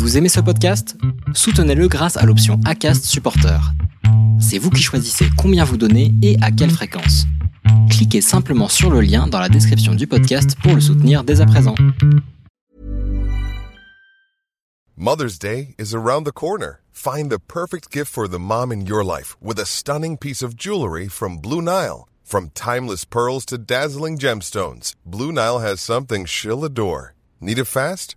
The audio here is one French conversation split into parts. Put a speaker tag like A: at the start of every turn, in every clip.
A: Vous aimez ce podcast? Soutenez-le grâce à l'option ACAST Supporter. C'est vous qui choisissez combien vous donnez et à quelle fréquence. Cliquez simplement sur le lien dans la description du podcast pour le soutenir dès à présent.
B: Mother's Day is around the corner. Find the perfect gift for the mom in your life with a stunning piece of jewelry from Blue Nile. From timeless pearls to dazzling gemstones, Blue Nile has something she'll adore. Need it fast?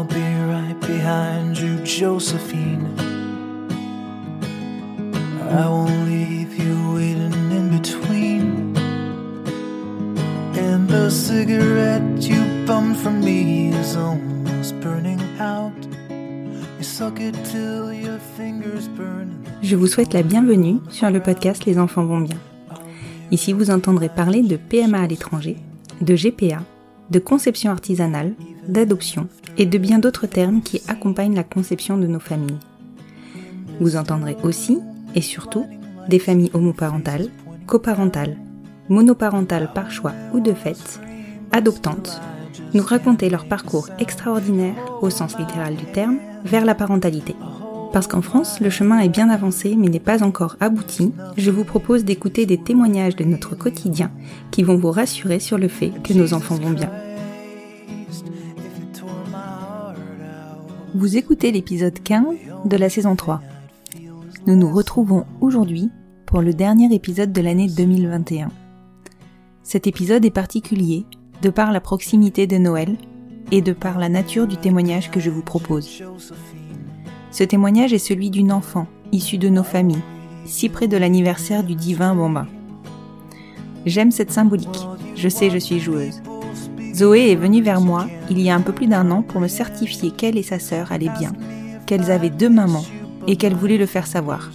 C: I'll be right behind you, Josephine. I won't leave you waiting in between. And the cigarette you bummed from me is almost burning out. You suck it till your fingers burn.
D: Je vous souhaite la bienvenue sur le podcast Les enfants vont bien. Ici, vous entendrez parler de PMA à l'étranger, de GPA, de conception artisanale, d'adoption et de bien d'autres termes qui accompagnent la conception de nos familles. Vous entendrez aussi, et surtout, des familles homoparentales, coparentales, monoparentales par choix ou de fait, adoptantes, nous raconter leur parcours extraordinaire, au sens littéral du terme, vers la parentalité. Parce qu'en France, le chemin est bien avancé mais n'est pas encore abouti, je vous propose d'écouter des témoignages de notre quotidien qui vont vous rassurer sur le fait que nos enfants vont bien. Vous écoutez l'épisode 15 de la saison 3. Nous nous retrouvons aujourd'hui pour le dernier épisode de l'année 2021. Cet épisode est particulier de par la proximité de Noël et de par la nature du témoignage que je vous propose. Ce témoignage est celui d'une enfant issue de nos familles, si près de l'anniversaire du divin Bamba. J'aime cette symbolique, je sais je suis joueuse. Zoé est venue vers moi il y a un peu plus d'un an pour me certifier qu'elle et sa sœur allaient bien, qu'elles avaient deux mamans et qu'elle voulait le faire savoir.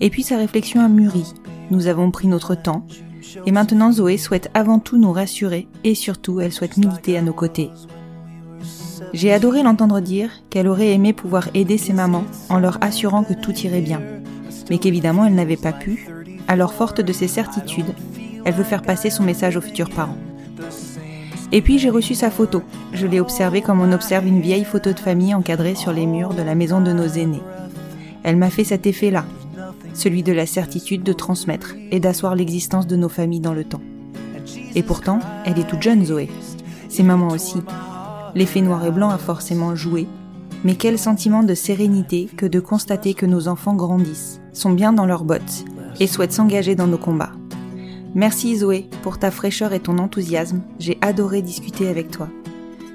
D: Et puis sa réflexion a mûri, nous avons pris notre temps, et maintenant Zoé souhaite avant tout nous rassurer et surtout elle souhaite militer à nos côtés. J'ai adoré l'entendre dire qu'elle aurait aimé pouvoir aider ses mamans en leur assurant que tout irait bien, mais qu'évidemment elle n'avait pas pu, alors forte de ses certitudes, elle veut faire passer son message aux futurs parents. Et puis j'ai reçu sa photo. Je l'ai observée comme on observe une vieille photo de famille encadrée sur les murs de la maison de nos aînés. Elle m'a fait cet effet-là, celui de la certitude de transmettre et d'asseoir l'existence de nos familles dans le temps. Et pourtant, elle est toute jeune, Zoé. C'est maman aussi. L'effet noir et blanc a forcément joué, mais quel sentiment de sérénité que de constater que nos enfants grandissent, sont bien dans leurs bottes et souhaitent s'engager dans nos combats. Merci Zoé pour ta fraîcheur et ton enthousiasme, j'ai adoré discuter avec toi.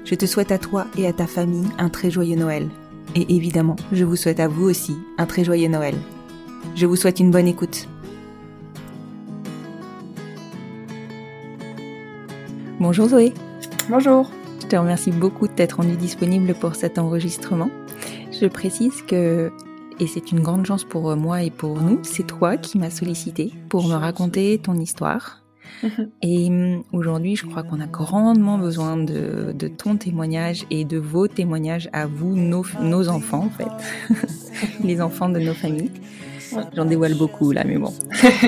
D: Je te souhaite à toi et à ta famille un très joyeux Noël. Et évidemment, je vous souhaite à vous aussi un très joyeux Noël. Je vous souhaite une bonne écoute. Bonjour Zoé.
E: Bonjour.
D: Je te remercie beaucoup de t'être rendue disponible pour cet enregistrement. Je précise que, et c'est une grande chance pour moi et pour nous, c'est toi qui m'as sollicité pour me raconter ton histoire. Et hum, aujourd'hui, je crois qu'on a grandement besoin de, de, ton témoignage et de vos témoignages à vous, nos, nos enfants en fait, les enfants de nos familles. J'en dévoile beaucoup là, mais bon.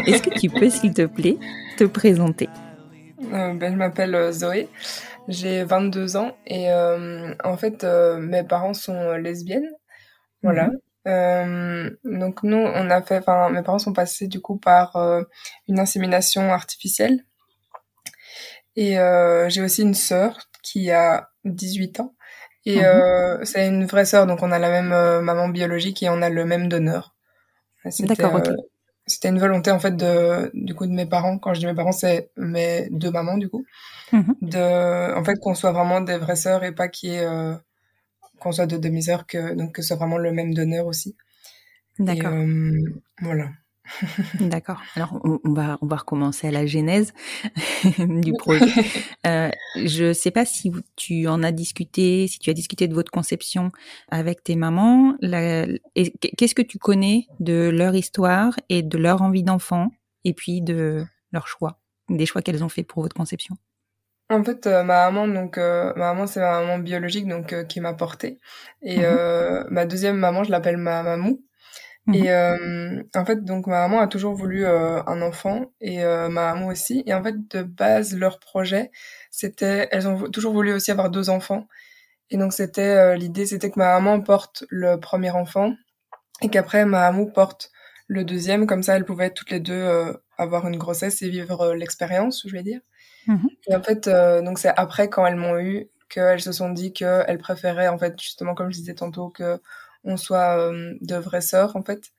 D: Est-ce que tu peux, s'il te plaît, te présenter?
E: Euh, ben, Je m'appelle Zoé, j'ai 22 ans et euh, en fait, euh, mes parents sont lesbiennes. Voilà. Mm -hmm. donc nous, on a fait, enfin, mes parents sont passés du coup par une insémination artificielle. Et j'ai aussi une sœur qui a 18 ans. Et mm -hmm. c'est une vraie sœur, donc on a la même maman biologique et on a le même donneur.
D: D'accord, ok.
E: C'était une volonté en fait de du coup de mes parents. Quand je dis mes parents, c'est mes deux mamans du coup. Mmh. De en fait qu'on soit vraiment des vraies sœurs et pas qu'il y ait euh, qu'on soit de demi-sœurs que donc que ce soit vraiment le même donneur aussi.
D: D'accord.
E: Euh, voilà.
D: D'accord. Alors, on, va, on va recommencer à la genèse du projet. Euh, je ne sais pas si tu en as discuté, si tu as discuté de votre conception avec tes mamans. Qu'est-ce que tu connais de leur histoire et de leur envie d'enfant et puis de leur choix, des choix qu'elles ont fait pour votre conception?
E: En fait, euh, ma maman, donc euh, ma maman, c'est ma maman biologique, donc qui m'a portée. Et mmh ma deuxième maman, je l'appelle ma mamou. Et mmh euh, en fait, donc ma maman a toujours voulu euh, un enfant et euh, ma maman aussi. Et en fait, de base, leur projet, c'était, elles ont toujours voulu aussi avoir deux enfants. Et donc c'était l'idée, c'était que ma maman porte le premier enfant et qu'après ma maman porte le deuxième. Comme ça, elles pouvaient toutes les deux avoir une grossesse et vivre l'expérience, je vais dire. Mmh et en fait, donc c'est après quand elles m'ont eu qu'elles se sont dit qu'elles préféraient en fait justement comme je disais tantôt que on soit euh, de vraies sœurs en fait.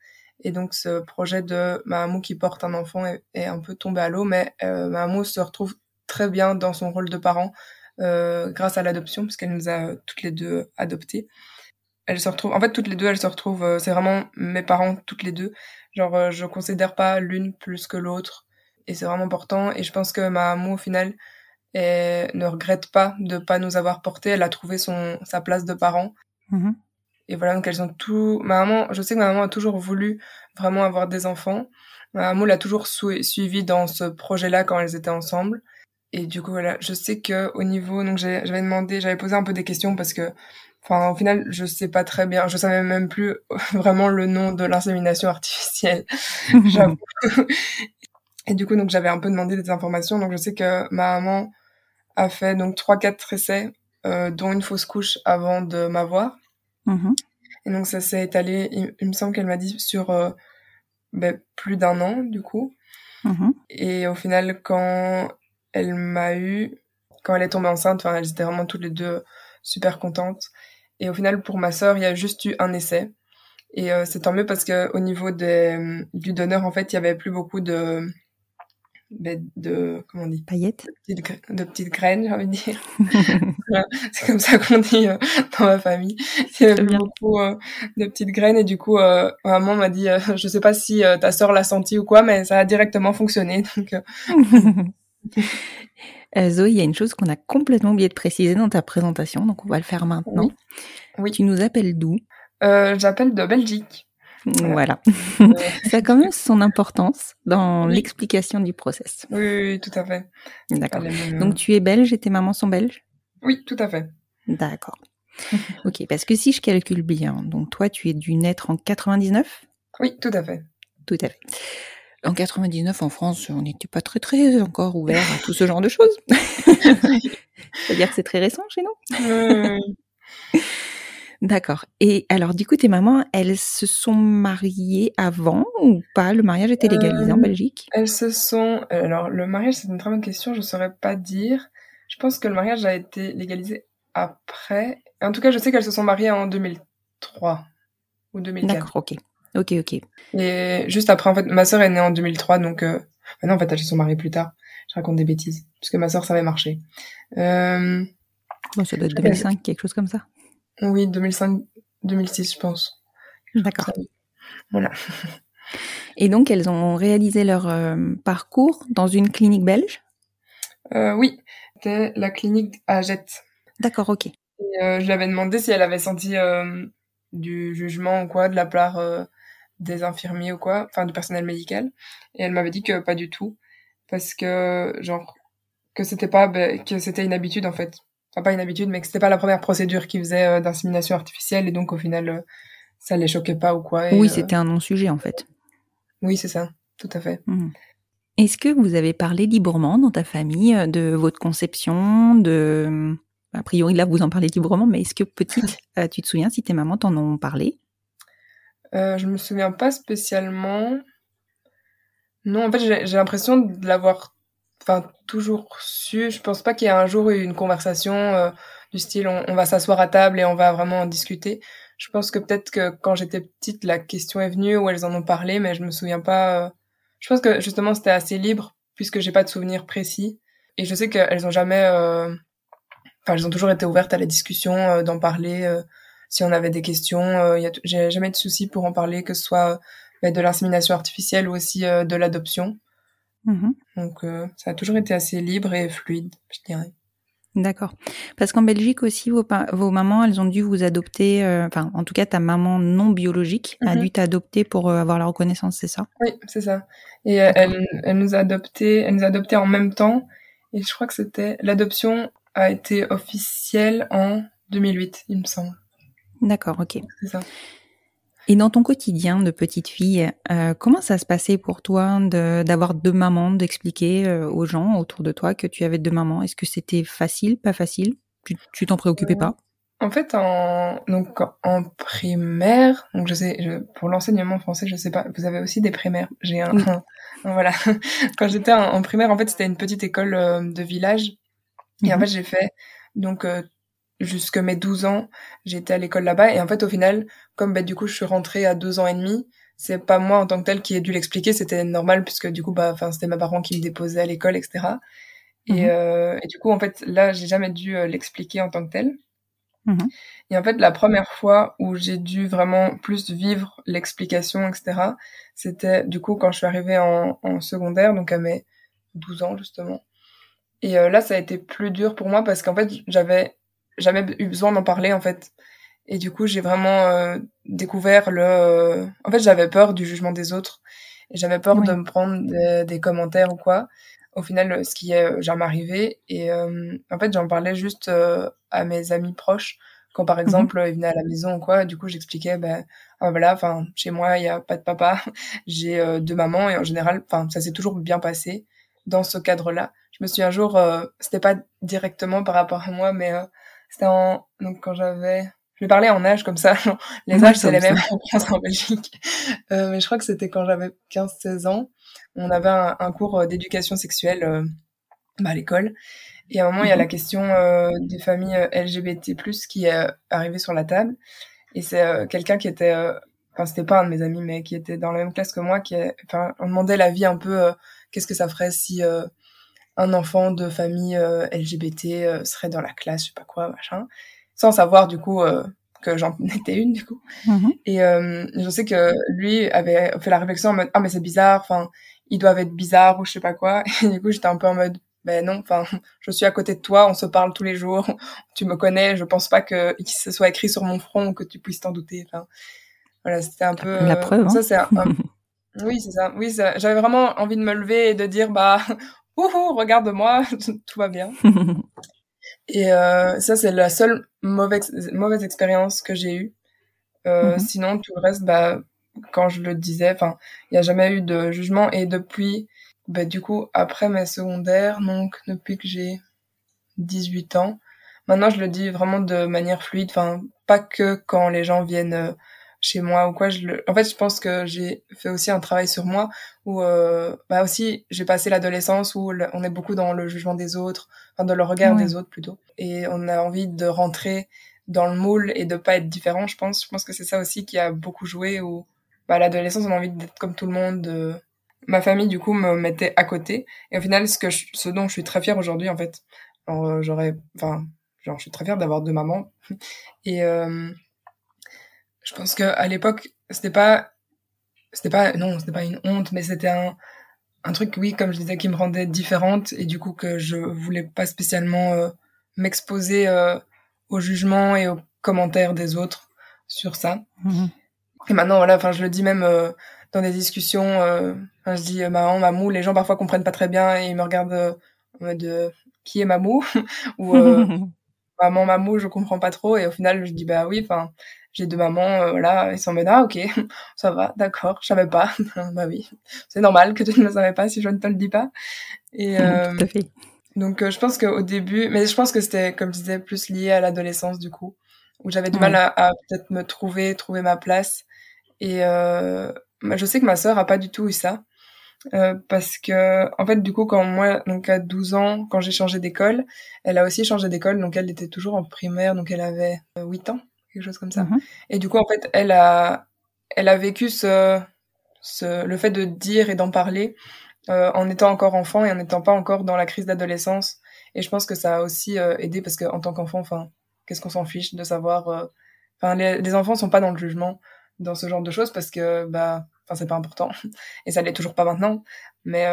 E: Et donc ce projet de Mahamou qui porte un enfant est, un peu tombé à l'eau, mais euh, Mahamou se retrouve très bien dans son rôle de parent euh, grâce à l'adoption, puisqu'elle nous a toutes les deux adoptés. Elle se retrouve, en fait, toutes les deux, elles se retrouvent. Euh, c'est vraiment mes parents toutes les deux. Genre, euh, je considère pas l'une plus que l'autre, et c'est vraiment important. Et je pense que Mahamou, au final, ne regrette pas de pas nous avoir portés. Elle a trouvé son sa place de parent. Mm-hmm. Et voilà, donc elles ont tout. Ma maman, je sais que ma maman a toujours voulu vraiment avoir des enfants. Ma maman l'a toujours suivi dans ce projet-là quand elles étaient ensemble. Et du coup, voilà, je sais que au niveau, donc j'avais demandé, j'avais posé un peu des questions parce que, enfin, au final, je sais pas très bien, je savais même plus vraiment le nom de l'insémination artificielle. et du coup, donc j'avais un peu demandé des informations. Donc je sais que ma maman a fait donc trois, quatre essais, euh, dont une fausse couche avant de m'avoir. Mmh et donc ça s'est étalé, il, me semble qu'elle m'a dit, sur euh, ben, plus d'un an du coup. Mmh et au final, quand elle m'a eu, quand elle est tombée enceinte, enfin, elles étaient vraiment toutes les deux super contentes. Et au final, pour ma sœur, il y a juste eu un essai. Et euh, c'est tant mieux parce que au niveau des, du donneur, en fait, il y avait plus beaucoup de de comment on dit?
D: Paillettes
E: de petites, graines j'ai envie de dire. C'est comme ça qu'on dit euh, dans ma famille. C'est beaucoup euh, de petites graines et du coup euh, maman m'a dit je sais pas si ta sœur l'a senti ou quoi mais ça a directement fonctionné donc
D: Zoé, il y a une chose qu'on a complètement oublié de préciser dans ta présentation, donc on va le faire maintenant. Oui. Tu nous appelles d'où?
E: J'appelle de Belgique.
D: Voilà. ça a quand même son importance dans l'explication du process.
E: Oui, tout à fait.
D: D'accord. Donc tu es belge et tes mamans sont belges?
E: Oui, tout à fait.
D: D'accord. ok, parce que si je calcule bien, donc toi tu es dû naître en 99
E: Oui, tout à fait.
D: Tout à fait. En 99, en France, on n'était pas très très encore ouvert à tout ce genre de choses. C'est-à-dire que c'est très récent chez nous? D'accord. Et alors, du coup, tes mamans, elles se sont mariées avant ou pas? Le mariage était légalisé en euh, Belgique?
E: Elles se sont. Alors, le mariage, c'est une très bonne question. Je ne saurais pas dire. Je pense que le mariage a été légalisé après. En tout cas, je sais qu'elles se sont mariées en 2003 ou 2004.
D: D'accord. Ok. Ok. Ok.
E: Et juste après, en fait, ma sœur est née en 2003, donc. Euh... non, en fait, elles se sont mariées plus tard. Je raconte des bêtises, puisque ma sœur, ça avait marché. Euh...
D: Bon, ça doit être 2005, quelque chose comme ça.
E: Oui, 2005, 2006, je pense.
D: D'accord.
E: Voilà.
D: Et donc, elles ont réalisé leur euh, parcours dans une clinique belge?
E: Euh, Oui, c'était la clinique à Jette.
D: D'accord, ok.
E: Euh, je lui avais demandé si elle avait senti du jugement ou quoi de la part des infirmiers ou quoi, enfin du personnel médical. Et elle m'avait dit que pas du tout, parce que genre que c'était pas ben, que c'était une habitude en fait enfin pas une habitude, mais que c'était pas la première procédure qu'ils faisaient euh, d'insémination artificielle et donc au final euh, ça les choquait pas ou quoi.
D: oui,
E: euh,
D: c'était un non-sujet en fait.
E: Oui, c'est ça, tout à fait.
D: Mmh. Est-ce que vous avez parlé librement dans ta famille de votre conception, de a priori là vous en parlez librement, mais est-ce que petite, tu te souviens si tes mamans t'en ont parlé?
E: Euh, Je me souviens pas spécialement. Non, en fait j'ai l'impression de l'avoir enfin toujours su. Je pense pas qu'il y ait un jour eu une conversation euh, du style on, va s'asseoir à table et on va vraiment en discuter. Je pense que peut-être que quand j'étais petite, la question est venue ou elles en ont parlé, mais je me souviens pas. Euh. Je pense que justement c'était assez libre puisque j'ai pas de souvenirs précis et je sais qu'elles ont jamais. Euh, enfin, elles ont toujours été ouvertes à la discussion, d'en parler. si on avait des questions, j'ai jamais de soucis pour en parler, que ce soit de l'insémination artificielle ou aussi de l'adoption.
D: Mhm.
E: Donc ça a toujours été assez libre et fluide, je dirais.
D: D'accord. Parce qu'en Belgique aussi, vos, vos, mamans, elles ont dû vous adopter, enfin, en tout cas, ta maman non biologique a
E: Mhm.
D: dû t'adopter pour avoir la reconnaissance, c'est ça?
E: Oui, c'est ça. Et elle, elle nous a adoptés, elle nous a adoptés en même temps. Et je crois que c'était l'adoption a été officielle en 2008, il me semble.
D: D'accord, ok.
E: C'est ça.
D: Et dans ton quotidien de petite fille, euh, comment ça se passait pour toi d'avoir deux mamans, d'expliquer euh, aux gens autour de toi que tu avais deux mamans? Est-ce que c'était facile, pas facile? Tu t'en préoccupais pas?
E: En fait, en donc en primaire, donc je sais, je, pour l'enseignement français, je sais pas. Vous avez aussi des primaires. J'ai un,
D: Oui.
E: un- voilà. Quand j'étais en, en primaire, en fait, c'était une petite école euh, de village. Et en
D: Mhm.
E: fait, j'ai fait donc euh, jusque mes 12 ans, j'étais à l'école là-bas. Et en fait, au final, comme bah, du coup, je suis rentrée à deux ans et demi, c'est pas moi en tant que tel qui ai dû l'expliquer, c'était normal puisque du coup, bah, enfin, c'était mes parents qui me déposaient à l'école, etc. Et,
D: Mhm.
E: euh, et du coup, en fait, là, j'ai jamais dû euh, l'expliquer en tant que tel.
D: Mhm.
E: Et en fait, la première fois où j'ai dû vraiment plus vivre l'explication, etc., c'était du coup quand je suis arrivée en, en secondaire, donc à mes 12 ans justement. Et euh, là, ça a été plus dur pour moi parce qu'en fait, j'avais jamais eu besoin d'en parler en fait. Et du coup, j'ai vraiment euh, découvert le. En fait, j'avais peur du jugement des autres et j'avais peur
D: Oui.
E: de me prendre des, des commentaires ou quoi. Au final, ce qui est euh, jamais arrivé. Et euh, en fait, j'en parlais juste euh, à mes amis proches quand par exemple ils venaient à la maison ou quoi. Du coup, j'expliquais, ben ah, voilà, enfin chez moi, il y a pas de papa, j'ai euh, deux mamans et en général, enfin ça s'est toujours bien passé dans ce cadre-là. Je me suis un jour, euh, c'était pas directement par rapport à moi, mais euh, c'était en donc quand j'avais je vais parler en âge comme ça. genre, Les âges, c'est les mêmes en France, en Belgique. Euh, mais je crois que c'était quand j'avais 15-16 ans. On avait un, un cours euh, d'éducation sexuelle euh, bah, à l'école. Et à un moment, il y a
D: Mhm.
E: la question euh, des familles euh, LGBT+, qui est arrivée sur la table. Et c'est quelqu'un qui était... euh, Enfin, c'était pas un de mes amis, mais qui était dans la même classe que moi. Qui enfin, on demandait l'avis un peu... Qu'est-ce que ça ferait si euh, un enfant de famille euh, LGBT euh, serait dans la classe, je sais pas quoi, machin. Sans savoir, du coup, euh, que j'en étais une, du coup.
D: Mhm.
E: Et euh, je sais que lui avait fait la réflexion en mode ah mais c'est bizarre, enfin ils doivent être bizarres ou je sais pas quoi. Et du coup j'étais un peu en mode ben non, enfin je suis à côté de toi, on se parle tous les jours, tu me connais, je pense pas que ce soit écrit sur mon front ou que tu puisses t'en douter. Enfin voilà c'était un peu
D: La preuve, hein.
E: ça c'est un, oui c'est ça, oui j'avais vraiment envie de me lever et de dire bah ouhou regarde-moi tout va bien. Et euh, ça, c'est la seule mauvaise, mauvaise expérience que j'ai eue. Euh,
D: Mhm.
E: Sinon, tout le reste, bah, quand je le disais, enfin, il n'y a jamais eu de jugement. Et depuis, bah, du coup, après mes secondaires, donc depuis que j'ai 18 ans, maintenant, je le dis vraiment de manière fluide. Enfin, pas que quand les gens viennent euh, chez moi ou quoi. Je le... En fait, je pense que j'ai fait aussi un travail sur moi où, euh, bah aussi, j'ai passé l'adolescence où le- on est beaucoup dans le jugement des autres, enfin dans le regard
D: Ouais.
E: des autres plutôt. Et on a envie de rentrer dans le moule et de pas être différent, je pense. Je pense que c'est ça aussi qui a beaucoup joué où, bah, à l'adolescence, on a envie d'être comme tout le monde. de- Ma famille, du coup, me mettait à côté. Et au final, ce que je- ce dont je suis très fière aujourd'hui, en fait, alors, euh, j'aurais, enfin, genre, je suis très fière d'avoir deux mamans. Et, euh, je pense que à l'époque, c'était pas, c'était pas, non, c'était pas une honte, mais c'était un, un truc, oui, comme je disais, qui me rendait différente et du coup que je voulais pas spécialement euh, m'exposer euh, au jugement et aux commentaires des autres sur ça.
D: Mhm.
E: Et maintenant, voilà, enfin, je le dis même euh, dans des discussions, euh, je dis maman, mamou, les gens parfois comprennent pas très bien et ils me regardent en mode euh, qui est mamou? Ou maman, mamou, je comprends pas trop et au final, je dis bah oui, enfin, j'ai deux mamans, euh, voilà, ils sont en mode ah ok, ça va, d'accord, je savais pas, bah oui, c'est normal que tu ne le savais pas si je ne te le dis pas. Et euh,
D: Tout à fait.
E: donc euh, je pense qu'au début, mais je pense que c'était comme je disais plus lié à l'adolescence du coup, où j'avais du
D: Ouais.
E: mal à, à peut-être me trouver, trouver ma place. Et euh, je sais que ma sœur a pas du tout eu ça. Euh, parce que en fait du coup quand moi donc à 12 ans quand j'ai changé d'école elle a aussi changé d'école donc elle était toujours en primaire donc elle avait euh, 8 ans quelque chose comme ça.
D: Mhm.
E: et du coup en fait elle a elle a vécu ce, ce le fait de dire et d'en parler euh, en étant encore enfant et en n'étant pas encore dans la crise d'adolescence. Et je pense que ça a aussi euh, aidé parce que en tant qu'enfant enfin qu'est-ce qu'on s'en fiche de savoir euh, enfin les, les enfants sont pas dans le jugement dans ce genre de choses parce que bah enfin c'est pas important. Et ça l'est toujours pas maintenant. Mais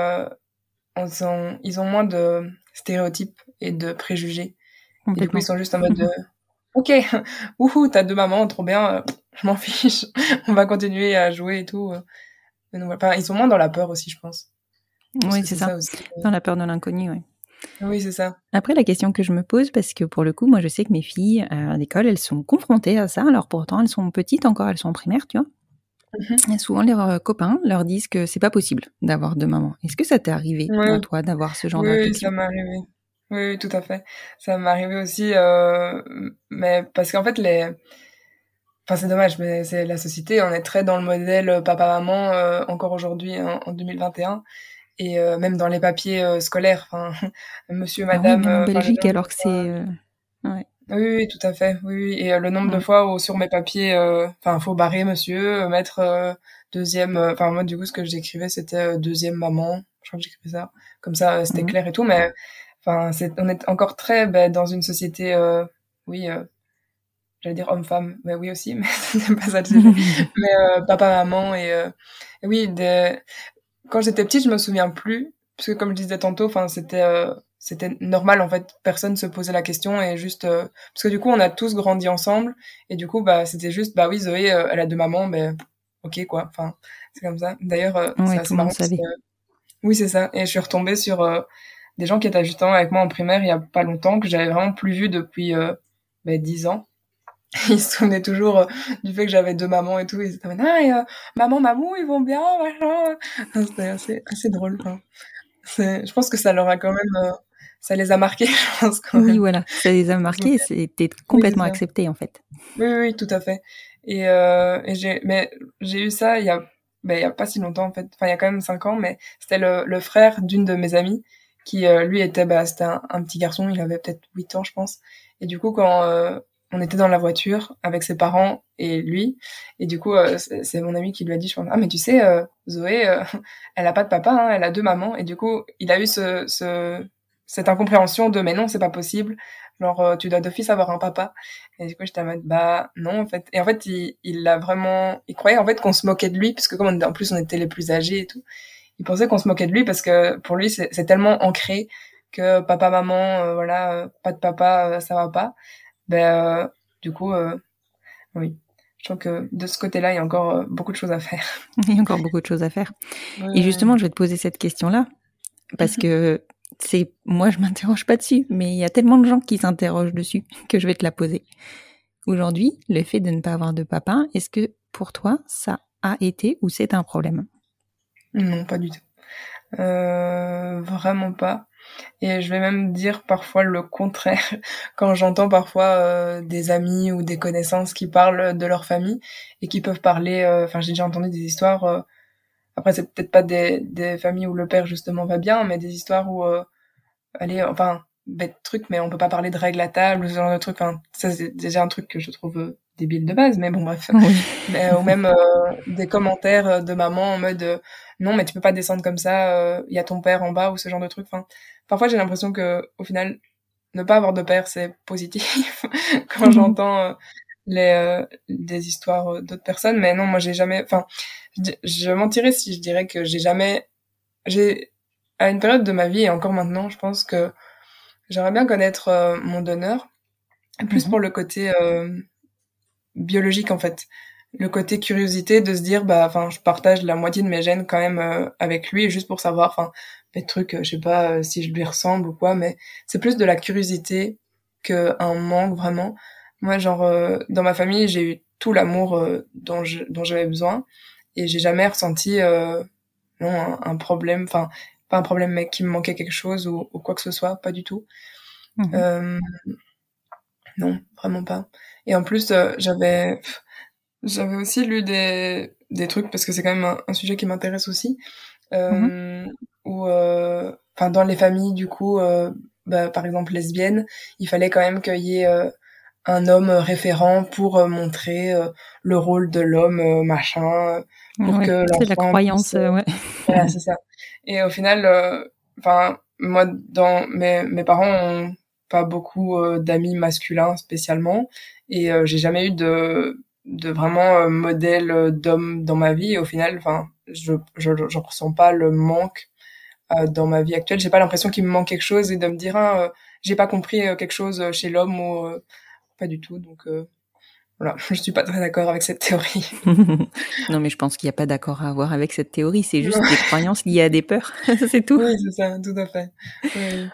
E: ils ont, ils ont moins de stéréotypes et de préjugés. Et du coup ils sont juste en mode de ok ouhou t'as deux mamans trop bien euh, je m'en fiche on va continuer à jouer et tout enfin, ils sont moins dans la peur aussi je pense
D: oui c'est ça, aussi. dans la peur de l'inconnu oui
E: oui, c'est ça.
D: Après, la question que je me pose, parce que pour le coup, moi, je sais que mes filles à l'école, elles sont confrontées à ça. Alors pourtant, elles sont petites encore, elles sont en primaire, tu vois. Mhm. Et souvent, leurs euh, copains leur disent que c'est pas possible d'avoir deux mamans. Est-ce que ça t'est arrivé, toi, d'avoir ce genre
E: de Oui, ça m'est arrivé. Oui, tout à fait. Ça m'est arrivé aussi, euh, mais parce qu'en fait, les... Enfin, c'est dommage, mais c'est la société. On est très dans le modèle euh, papa-maman euh, encore aujourd'hui, hein, en 2021 et euh, même dans les papiers euh, scolaires, enfin, monsieur, ah madame.
D: en Belgique, alors que c'est. Ouais.
E: Oui, oui, tout à fait. Oui, Et le nombre de fois où sur mes papiers, enfin, faut barrer monsieur, mettre deuxième. Enfin, moi, du coup, ce que j'écrivais, c'était deuxième maman. Je crois que j'écrivais ça. Comme ça, c'était mmh. clair et tout. Mais enfin, c'est, on est encore très ben, dans une société, oui. J'allais dire homme-femme, mais oui aussi, mais c'est pas ça le sujet. mais papa-maman et, et oui, des, quand j'étais petite, je me souviens plus, parce que comme je disais tantôt, enfin c'était euh, c'était normal en fait, personne se posait la question et juste euh, parce que du coup on a tous grandi ensemble et du coup bah c'était juste bah oui Zoé euh, elle a deux mamans, mais ok quoi, enfin c'est comme ça. D'ailleurs
D: c'est assez marrant
E: oui c'est ça et je suis retombée sur des gens qui étaient justement avec moi en primaire il y a pas longtemps que j'avais vraiment plus vu depuis bah, 10 ans il se souvenait toujours euh, du fait que j'avais deux mamans et tout. Ils étaient ah, et, euh, maman, mamou, ils vont bien, machin. C'était assez, assez drôle. Je pense que ça leur a quand même, euh, ça les a marqués, je pense. Quand
D: oui, voilà, ça les a marqués. C'était complètement accepté en fait.
E: Oui, oui, tout à fait. Et, euh, et j'ai, mais j'ai eu ça il y a, ben, il y a pas si longtemps en fait. Enfin, il y a quand même cinq ans, mais c'était le, le frère d'une de mes amies qui, lui, était, bah, c'était un, petit garçon. Il avait peut-être huit ans, je pense. Et du coup, quand on était dans la voiture avec ses parents et lui et du coup euh, c'est mon ami qui lui a dit je pense, ah mais tu sais euh, Zoé euh, elle a pas de papa hein, elle a deux mamans et du coup il a eu ce, ce cette incompréhension de mais non c'est pas possible genre tu dois d'office avoir un papa et du coup j'étais en mode bah non en fait et en fait il il a vraiment il croyait en fait qu'on se moquait de lui parce que comme on, en plus on était les plus âgés et tout il pensait qu'on se moquait de lui parce que pour lui c'est tellement ancré que papa maman voilà pas de papa ça va pas ben, euh, du coup, euh, oui. Je trouve que de ce côté-là, il y a encore euh, beaucoup de choses à faire.
D: il y a encore beaucoup de choses à faire. Et justement, je vais te poser cette question-là parce mhm. que c'est moi, je m'interroge pas dessus, mais il y a tellement de gens qui s'interrogent dessus que je vais te la poser. Aujourd'hui, le fait de ne pas avoir de papa, est-ce que pour toi, ça a été ou c'est un problème?
E: Non, pas du tout. Euh, vraiment pas. Et je vais même dire parfois le contraire quand j'entends parfois euh, des amis ou des connaissances qui parlent de leur famille et qui peuvent parler. Euh, enfin, j'ai déjà entendu des histoires. Euh, après, c'est peut-être pas des, des familles où le père justement va bien, mais des histoires où, allez, enfin, bête truc, mais on peut pas parler de règles à table ou ce genre de truc. Enfin, ça c'est déjà un truc que je trouve débile de base, mais bon bref. mais, ou même des commentaires de maman en mode non, mais tu peux pas descendre comme ça. Il y a ton père en bas ou ce genre de truc. Enfin parfois j'ai l'impression que au final ne pas avoir de père c'est positif quand mhm. j'entends euh, les euh, des histoires euh, d'autres personnes mais non moi j'ai jamais enfin je, je mentirais si je dirais que j'ai jamais j'ai à une période de ma vie et encore maintenant je pense que j'aimerais bien connaître mon donneur plus mhm. pour le côté biologique en fait le côté curiosité de se dire bah enfin je partage la moitié de mes gènes quand même avec lui juste pour savoir enfin des trucs, euh, je sais pas euh, si je lui ressemble ou quoi, mais c'est plus de la curiosité qu'un manque vraiment. Moi, genre, euh, dans ma famille, j'ai eu tout l'amour dont dont j'avais besoin et j'ai jamais ressenti non un, problème, enfin pas un problème, mais qui me manquait quelque chose ou, quoi que ce soit, pas du tout. Mhm. non, vraiment pas. Et en plus, j'avais j'avais aussi lu des des trucs parce que c'est quand même un, sujet qui m'intéresse aussi. Euh, mhm où, euh, enfin, dans les familles, du coup, euh, bah, par exemple lesbiennes, il fallait quand même qu'il y ait euh, un homme référent pour montrer le rôle de l'homme, machin, pour que
D: C'est la croyance, ouais.
E: Voilà, c'est ça. Et au final, enfin, moi, dans mes mes parents ont pas beaucoup d'amis masculins spécialement, et j'ai jamais eu de de vraiment modèle d'homme dans ma vie. Et au final, enfin, je, je, je ressens pas le manque dans ma vie actuelle. J'ai pas l'impression qu'il me manque quelque chose et de me dire, ah, j'ai pas compris quelque chose chez l'homme ou pas du tout. Donc voilà, je suis pas très d'accord avec cette théorie.
D: non, mais je pense qu'il n'y a pas d'accord à avoir avec cette théorie. C'est juste des croyances liées à des peurs. c'est tout.
E: Oui, c'est ça, tout à fait.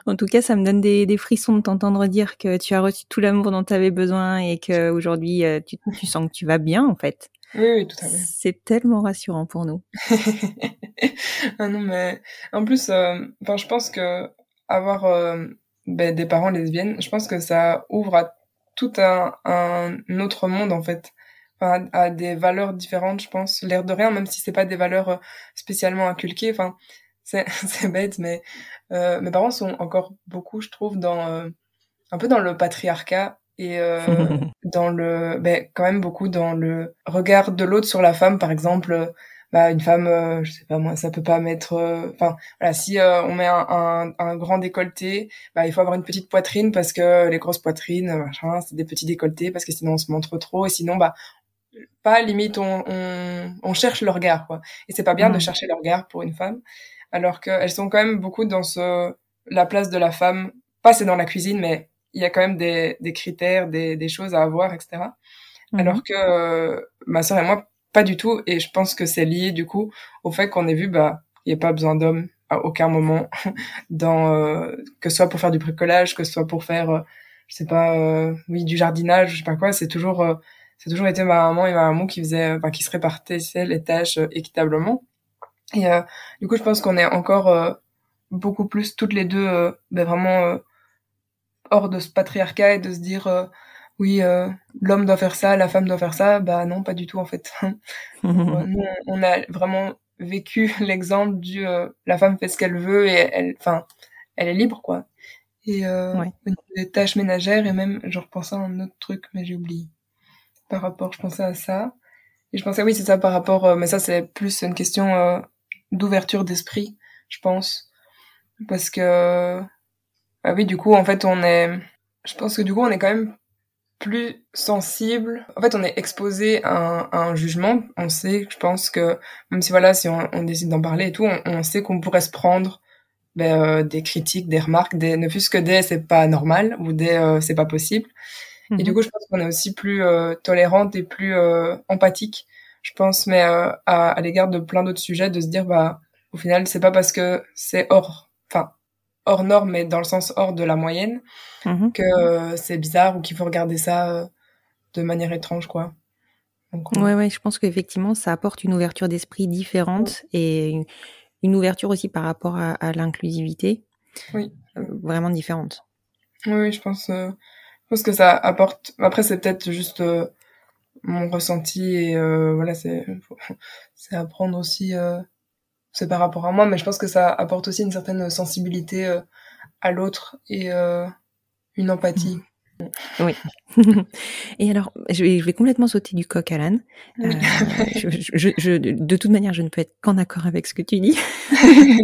D: En tout cas, ça me donne des, des frissons de t'entendre dire que tu as reçu tout l'amour dont tu avais besoin et que aujourd'hui euh, tu, tu sens que tu vas bien, en fait.
E: Oui, oui, tout à fait.
D: C'est tellement rassurant pour nous.
E: ah non, mais en plus, euh, enfin, je pense que avoir euh, ben, des parents lesbiennes, je pense que ça ouvre à tout un, un autre monde en fait. Enfin, à, des valeurs différentes, je pense. L'air de rien, même si c'est pas des valeurs euh, spécialement inculquées. Enfin, c'est c'est bête, mais euh, mes parents sont encore beaucoup, je trouve, dans euh, un peu dans le patriarcat et euh, dans le, ben quand même beaucoup dans le regard de l'autre sur la femme, par exemple bah une femme euh, je sais pas moi ça peut pas mettre euh, enfin voilà si euh, on met un, un, un, grand décolleté bah il faut avoir une petite poitrine parce que les grosses poitrines machin c'est des petits décolletés parce que sinon on se montre trop et sinon bah pas limite on, on, on cherche le regard quoi et c'est pas bien de mmh. chercher le regard pour une femme alors qu'elles sont quand même beaucoup dans ce la place de la femme pas c'est dans la cuisine mais il y a quand même des, des critères des, des choses à avoir etc mmh. alors que ma sœur et moi pas du tout. Et je pense que c'est lié du coup au fait qu'on ait vu, bah, il n'y a pas besoin d'hommes à aucun moment dans euh, que ce soit pour faire du bricolage, que ce soit pour faire, euh, je sais pas, euh, oui, du jardinage, je sais pas quoi. C'est toujours, c'est toujours été ma maman et ma maman qui faisait, enfin, qui se répartissaient les tâches équitablement. Et du coup, je pense qu'on est encore beaucoup plus toutes les deux, ben, vraiment hors de ce patriarcat et de se dire oui, euh, l'homme doit faire ça, la femme doit faire ça. Bah non, pas du tout en fait. Nous, on a vraiment vécu l'exemple du euh, la femme fait ce qu'elle veut et elle, enfin, elle est libre quoi. Et euh, des tâches ménagères et même, je repensais à un autre truc, mais j'ai oublié. Par rapport, je pensais à ça. Et je pensais, oui, c'est ça par rapport, euh, mais ça c'est plus une question euh, d'ouverture d'esprit, je pense. Parce que, ah oui, du coup, en fait, on est, je pense que du coup, on est quand même plus sensible. En fait, on est exposé à un, jugement. On sait, je pense que même si voilà, si on, décide d'en parler et tout, on, sait qu'on pourrait se prendre ben, euh, des critiques, des remarques, des ne fût-ce que des c'est pas normal ou des euh, c'est pas possible. Et du mhm. coup, je pense qu'on est aussi plus euh, tolérante et plus empathique, je pense, mais à, à l'égard de plein d'autres sujets, de se dire bah au final, c'est pas parce que c'est hors, enfin hors norme, mais dans le sens hors de la moyenne, mhm. que euh, c'est bizarre ou qu'il faut regarder ça euh, de manière étrange, quoi.
D: Donc, ouais, ouais, je pense qu'effectivement, ça apporte une ouverture d'esprit différente et une, ouverture aussi par rapport à, l'inclusivité.
E: Oui.
D: Euh, vraiment différente.
E: Oui, je pense, je pense que ça apporte. Après, c'est peut-être juste mon ressenti et voilà, c'est c'est apprendre aussi c'est par rapport à moi, mais je pense que ça apporte aussi une certaine sensibilité euh, à l'autre et euh, une empathie.
D: Oui. et alors, je vais, je vais, complètement sauter du coq à l'âne. Euh, je, je, de toute manière, je ne peux être qu'en accord avec ce que tu dis.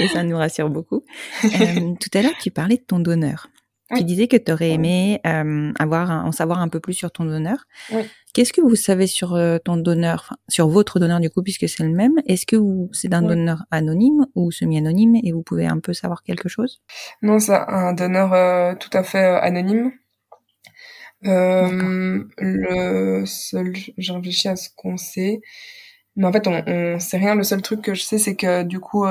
D: et ça nous rassure beaucoup. tout à l'heure, tu parlais de ton donneur. Tu disais que tu aurais aimé euh, avoir en savoir un peu plus sur ton donneur.
E: Oui.
D: Qu'est-ce que vous savez sur euh, ton donneur, sur votre donneur du coup, puisque c'est le même? Est-ce que c'est un donneur anonyme ou semi-anonyme et vous pouvez un peu savoir quelque chose?
E: Non, c'est un donneur euh, tout à fait anonyme. le seul, j'ai réfléchi à ce qu'on sait, mais en fait on, on sait rien. Le seul truc que je sais, c'est que du coup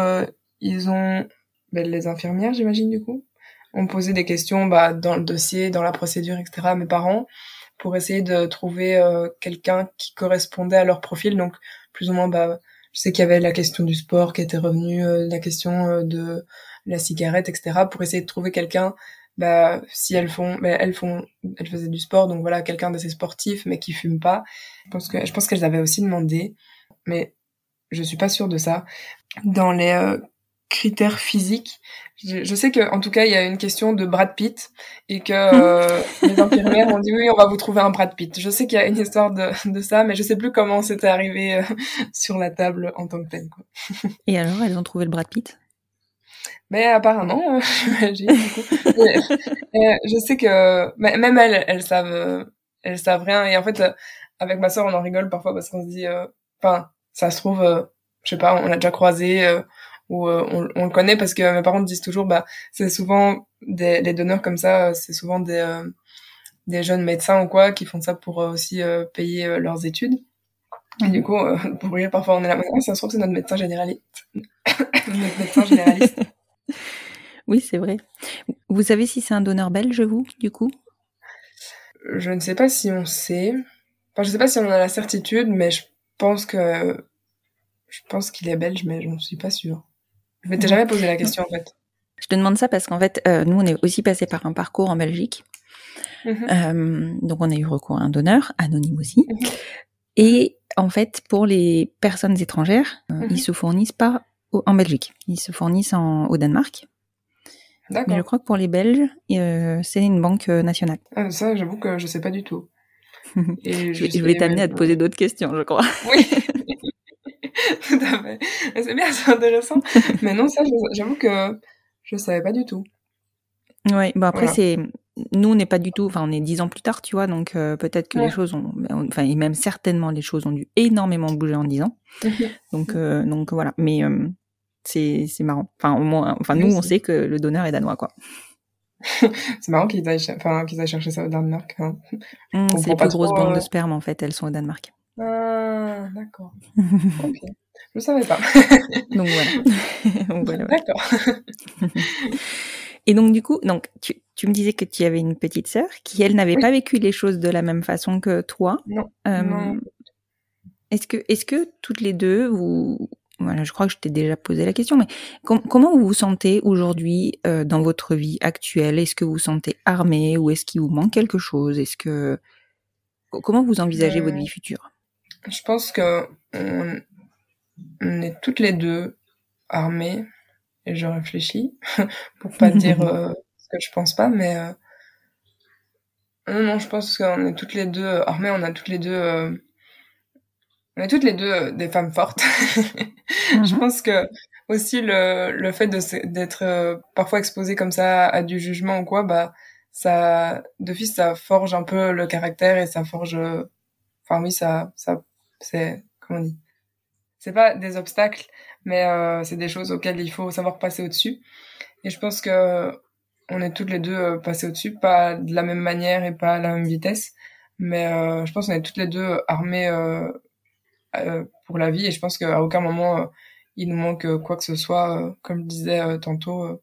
E: ils ont ben, les infirmières, j'imagine du coup on posait des questions bah, dans le dossier, dans la procédure, etc. à mes parents pour essayer de trouver euh, quelqu'un qui correspondait à leur profil. Donc plus ou moins, bah, je sais qu'il y avait la question du sport qui était revenue, euh, la question euh, de la cigarette, etc. Pour essayer de trouver quelqu'un, bah, si elles font, elles font, elles faisaient du sport, donc voilà, quelqu'un d'assez sportif mais qui fume pas. Je pense que, je pense qu'elles avaient aussi demandé, mais je suis pas sûre de ça. Dans les critères physiques. Je, sais que en tout cas il y a une question de Brad Pitt et que euh, les infirmières ont dit oui on va vous trouver un Brad Pitt. Je sais qu'il y a une histoire de, de ça mais je sais plus comment c'était arrivé euh, sur la table en tant que tel. Quoi.
D: Et alors elles ont trouvé le Brad Pitt?
E: Mais apparemment, euh, j'imagine. je sais que même elles, elles savent, elles savent rien. Et en fait, avec ma sœur, on en rigole parfois parce qu'on se dit, enfin, ça se trouve, je sais pas, on l'a déjà croisé ou on, on, le connaît parce que mes parents disent toujours, bah, c'est souvent des les donneurs comme ça, c'est souvent des des jeunes médecins ou quoi qui font ça pour aussi payer leurs études. Et du coup, pour rire, parfois on est là, ça se trouve c'est notre médecin généraliste. notre médecin généraliste.
D: Oui, c'est vrai. Vous savez si c'est un donneur belge, vous, du coup?
E: Je ne sais pas si on sait. Enfin, je sais pas si on a la certitude, mais je pense que je pense qu'il est belge, mais je n'en suis pas sûre. Je m'étais jamais posé la question en fait.
D: Je te demande ça parce qu'en fait, euh, nous, on est aussi passé par un parcours en Belgique. Mhm. Euh, donc, on a eu recours à un donneur, anonyme aussi. Mhm. Et en fait, pour les personnes étrangères, euh, ils mhm. se fournissent pas en Belgique. Ils se fournissent en, au Danemark. Mais je crois que pour les Belges, euh, c'est une banque nationale.
E: Ah, ça, j'avoue que je sais pas du tout.
D: Et je, je voulais t'amener à te poser d'autres questions, je crois.
E: Oui, tout à fait. C'est bien, c'est intéressant. Mais non, ça, j'avoue que je savais pas du tout.
D: Oui, bon après, c'est nous, on n'est pas du tout, enfin, on est dix ans plus tard, tu vois, donc euh, peut-être que les choses ont, enfin, et même certainement les choses ont dû énormément bouger en dix ans. donc, donc voilà. Mais c'est c'est marrant. Enfin au moins, enfin nous on sait que le donneur est danois quoi.
E: c'est marrant qu'ils aillent, enfin, qu'ils aillent chercher ça au Danemark. Hein.
D: Mmh, c'est les plus grosses banques de euh, sperme en fait, elles sont au Danemark.
E: Ah d'accord. ok. Je savais pas.
D: donc voilà. d'accord. Et donc du coup, donc tu, tu me disais que tu avais une petite sœur qui elle n'avait pas vécu les choses de la même façon que toi.
E: Non. Euh, non.
D: Est-ce que est-ce que toutes les deux vous voilà, je crois que je t'ai déjà posé la question, mais comment vous vous sentez aujourd'hui euh, dans votre vie actuelle? Est-ce que vous vous sentez armé ou est-ce qu'il vous manque quelque chose? Est-ce que comment vous envisagez votre vie future?
E: Je pense que on, est toutes les deux armées et je réfléchis pour pas dire euh, ce que je pense pas, mais euh, non, non, je pense qu'on est toutes les deux armées, on a toutes les deux on est toutes les deux euh, des femmes fortes. Je mhm. pense que aussi le, le fait d'être euh, parfois exposé comme ça à du jugement ou quoi, bah ça d'office ça forge un peu le caractère et ça forge. Euh, enfin oui, ça ça c'est comment on dit? C'est pas des obstacles, mais c'est des choses auxquelles il faut savoir passer au-dessus. Et je pense que on est toutes les deux passées au-dessus, pas de la même manière et pas à la même vitesse, mais je pense qu'on est toutes les deux armées euh, pour la vie. Et je pense qu'à aucun moment euh, il nous manque euh, quoi que ce soit comme je disais tantôt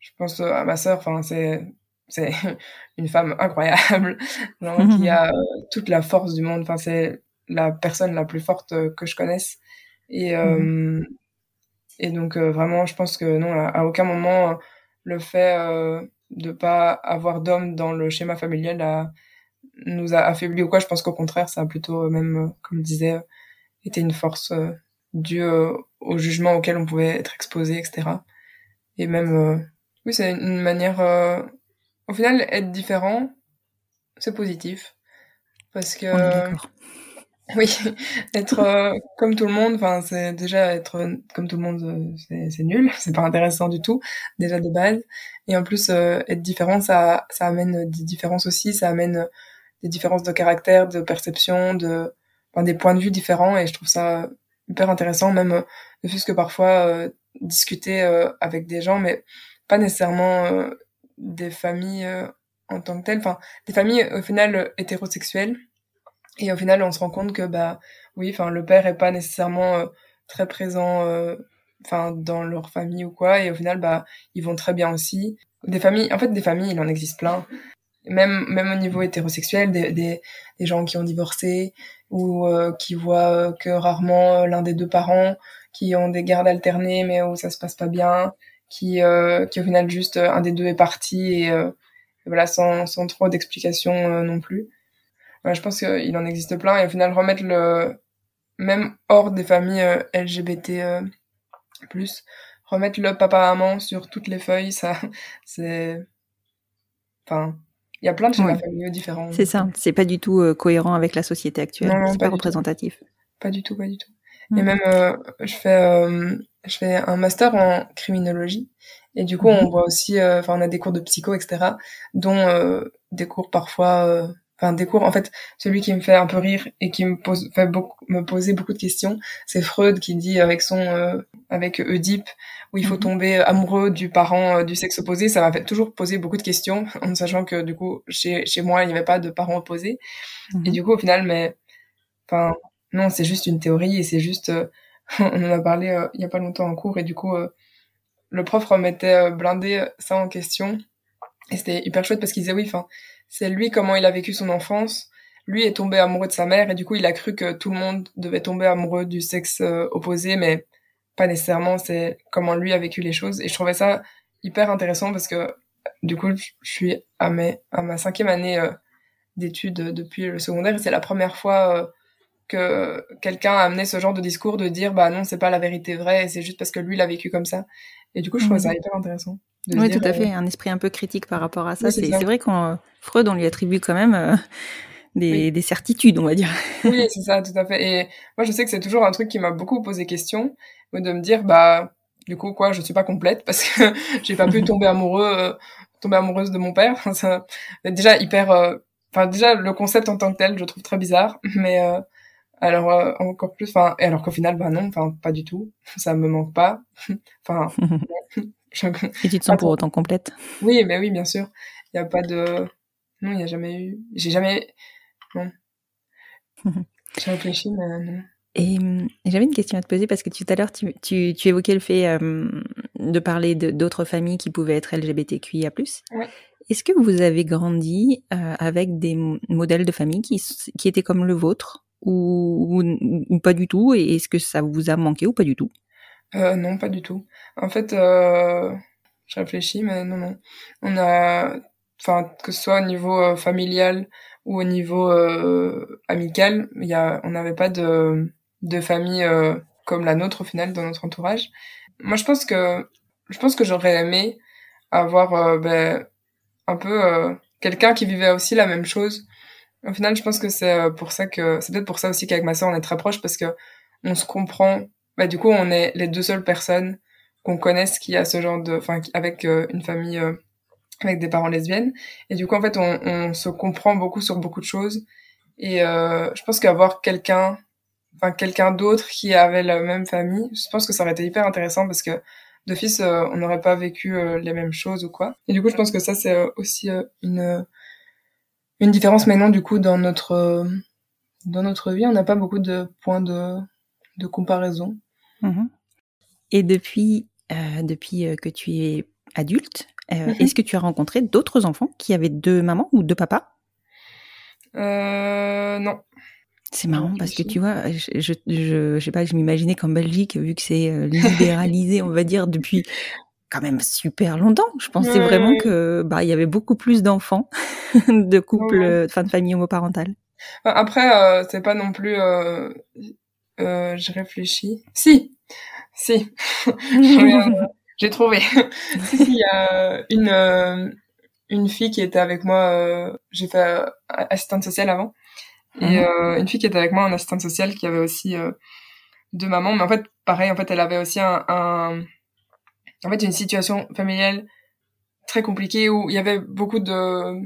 E: je pense à ma sœur enfin c'est c'est une femme incroyable qui a toute la force du monde. Enfin c'est la personne la plus forte que je connaisse et mhm. et donc vraiment je pense que non à, aucun moment le fait de pas avoir d'homme dans le schéma familial a, nous a affaibli ou quoi. Je pense qu'au contraire, ça a plutôt même, comme je disais, était une force euh, due euh, au jugement auquel on pouvait être exposé, etc. Et même, euh, oui, c'est une manière, au final, être différent, c'est positif. Parce que, oui, être comme tout le monde, enfin, c'est déjà être comme tout le monde, c'est nul, c'est pas intéressant du tout, déjà de base. Et en plus, être différent, ça, ça amène des différences aussi, ça amène des différences de caractère, de perception, de, des points de vue différents. Et je trouve ça hyper intéressant même euh, ne fût-ce que parfois euh, discuter euh, avec des gens mais pas nécessairement des familles en tant que telles. Enfin des familles au final hétérosexuelles et au final on se rend compte que bah oui enfin le père est pas nécessairement très présent enfin dans leur famille ou quoi. Et au final bah ils vont très bien aussi. Des familles en fait des familles il en existe plein. Même même au niveau hétérosexuel des, des, des gens qui ont divorcé ou euh, qui voient que rarement l'un des deux parents qui ont des gardes alternées mais où ça se passe pas bien qui euh, qui au final juste un des deux est parti et, euh, voilà sans sans trop d'explications non plus je pense qu'il en existe plein et au final remettre le même hors des familles LGBT plus remettre le papa maman sur toutes les feuilles ça c'est enfin il y a plein de schémas familiaux différents.
D: C'est ça, c'est pas du tout euh, cohérent avec la société actuelle, c'est pas, représentatif.
E: Pas du tout, pas du tout. Et mm. même, euh, je fais, euh, je fais un master en criminologie, et du coup, on mm-hmm. voit aussi, enfin, on a des cours de psycho, etc., dont des cours parfois, enfin des cours en fait celui qui me fait un peu rire et qui me pose fait beaucoup me poser beaucoup de questions c'est Freud qui dit avec son euh, avec Oedipe où il faut mhm. tomber amoureux du parent euh, du sexe opposé ça m'a fait toujours poser beaucoup de questions en sachant que du coup chez chez moi il n'y avait pas de parents opposés et mhm. du coup au final mais enfin non c'est juste une théorie et c'est juste euh, on en a parlé il y a pas longtemps en cours et du coup le prof remettait blindé ça en question et c'était hyper chouette parce qu'il disait oui enfin c'est lui comment il a vécu son enfance. Lui est tombé amoureux de sa mère et du coup il a cru que tout le monde devait tomber amoureux du sexe euh, opposé, mais pas nécessairement. C'est comment lui a vécu les choses. Et je trouvais ça hyper intéressant parce que du coup je suis à, mes, à ma cinquième année euh, d'études depuis le secondaire. Et c'est la première fois euh, que quelqu'un a amené ce genre de discours de dire bah non c'est pas la vérité vraie c'est juste parce que lui l'a vécu comme ça. Et du coup je trouvais ça hyper intéressant
D: oui, tout à fait, un esprit un peu critique par rapport à ça. c'est vrai qu'on Freud, on lui attribue quand même euh, des, des, certitudes, on va dire.
E: oui, c'est ça, tout à fait. Et moi, je sais que c'est toujours un truc qui m'a beaucoup posé question, de me dire, bah, du coup, quoi, je suis pas complète parce que j'ai pas pu tomber amoureux, euh, tomber amoureuse de mon père. ça, déjà hyper, euh, enfin, déjà le concept en tant que tel, je trouve très bizarre, mais alors encore plus, enfin, et alors qu'au final, bah non, enfin, pas du tout, ça me manque pas, enfin.
D: Et tu te sens pour autant complète?
E: Oui, mais oui, bien sûr. Il n'y a pas de. Non, il n'y a jamais eu. J'ai jamais. Non. J'ai réfléchi, mais non.
D: Et j'avais une question à te poser parce que tout à l'heure, tu, tu, tu, évoquais le fait euh, de parler d'autres familles qui pouvaient être LGBTQIA.
E: Ouais.
D: Est-ce que vous avez grandi euh, avec des modèles de famille qui, qui étaient comme le vôtre ou, ou, ou pas du tout? Et est-ce que ça vous a manqué ou pas du tout?
E: Euh, non, pas du tout. En fait, euh, je réfléchis, mais non, non. On a, enfin, que ce soit au niveau euh, familial ou au niveau euh, amical, il y a, on n'avait pas de, de famille euh, comme la nôtre au final dans notre entourage. Moi, je pense que, je pense que j'aurais aimé avoir ben, un peu quelqu'un qui vivait aussi la même chose. Au final, je pense que c'est pour ça que, c'est peut-être pour ça aussi qu'avec ma sœur on est très proches parce que on se comprend bah du coup on est les deux seules personnes qu'on connaisse qui a ce genre de enfin avec euh, une famille euh, avec des parents lesbiennes. Et du coup en fait on, on se comprend beaucoup sur beaucoup de choses. Et euh, je pense qu'avoir quelqu'un enfin quelqu'un d'autre qui avait la même famille je pense que ça aurait été hyper intéressant parce que d'office euh, on n'aurait pas vécu les mêmes choses ou quoi. Et du coup je pense que ça c'est aussi une une différence. Maintenant du coup dans notre dans notre vie on n'a pas beaucoup de points de de comparaison.
D: Mhm. Et depuis, euh, depuis euh, que tu es adulte, euh, mhm. est-ce que tu as rencontré d'autres enfants qui avaient deux mamans ou deux papas?
E: Non.
D: C'est marrant parce que tu vois, je, je, je, sais pas, je m'imaginais qu'en Belgique, vu que c'est libéralisé, on va dire, depuis quand même super longtemps. Je pensais vraiment que bah il y avait beaucoup plus d'enfants de couples, enfin de familles homoparentales.
E: Après, c'est pas non plus euh, je réfléchis. Si, si. J'ai trouvé. Il y a une euh, une fille qui était avec moi. Euh, j'ai fait assistante sociale avant. Et mhm. une fille qui était avec moi en assistante sociale qui avait aussi deux mamans. Mais en fait, pareil, en fait, elle avait aussi un, un en fait une situation familiale très compliquée où il y avait beaucoup de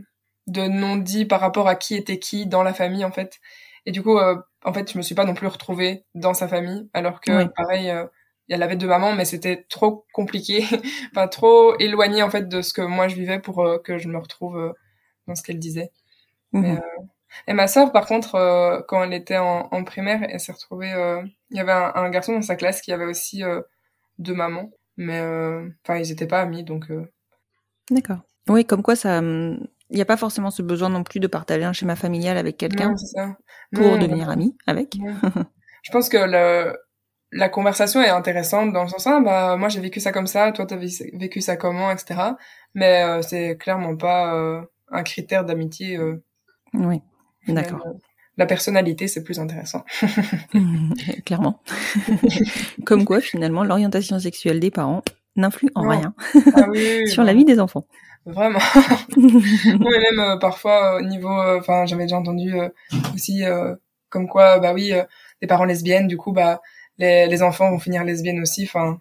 E: de non-dits par rapport à qui était qui dans la famille en fait. Et du coup, euh, en fait, je me suis pas non plus retrouvée dans sa famille, alors que pareil, euh, elle avait deux mamans, mais c'était trop compliqué, enfin trop éloigné en fait de ce que moi je vivais pour euh, que je me retrouve dans ce qu'elle disait. Mhm. et ma sœur, par contre, quand elle était en, en primaire, elle s'est retrouvée. Il y avait un, un, garçon dans sa classe qui avait aussi deux mamans, mais enfin ils étaient pas amis, donc.
D: D'accord. Oui, comme quoi ça, hum, il n'y a pas forcément ce besoin non plus de partager un schéma familial avec quelqu'un pour devenir ami avec.
E: Je pense que le, la conversation est intéressante dans le sens ah bah moi j'ai vécu ça comme ça, toi t'as vécu ça comment, etc. Mais euh, c'est clairement pas euh, un critère d'amitié. Euh,
D: oui, d'accord.
E: la personnalité c'est plus intéressant.
D: clairement. comme quoi finalement l'orientation sexuelle des parents n'influe en rien
E: ah
D: sur la vie des enfants.
E: Vraiment. mais même euh, parfois au niveau, euh, enfin j'avais déjà entendu euh, aussi comme quoi, bah oui, des parents lesbiennes, du coup bah les, les enfants vont finir lesbiennes aussi, enfin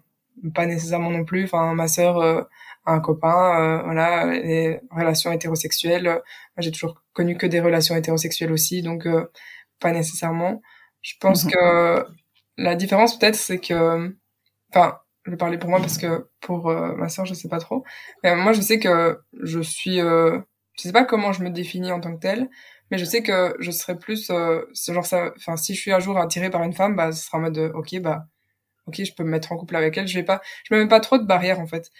E: pas nécessairement non plus. Enfin ma sœur a un copain, voilà, les relations hétérosexuelles, j'ai toujours connu que des relations hétérosexuelles aussi, donc pas nécessairement. Je pense
D: Mhm.
E: que la différence peut-être c'est que, enfin, je vais parler pour moi parce que pour euh, ma sœur je sais pas trop. Mais moi je sais que je suis, euh, je sais pas comment je me définis en tant que telle, mais je sais que je serais plus, euh, ce genre ça, enfin si je suis un jour attirée par une femme, bah ce sera en mode de, ok bah, ok je peux me mettre en couple avec elle, je vais pas, je me mets pas trop de barrières en fait.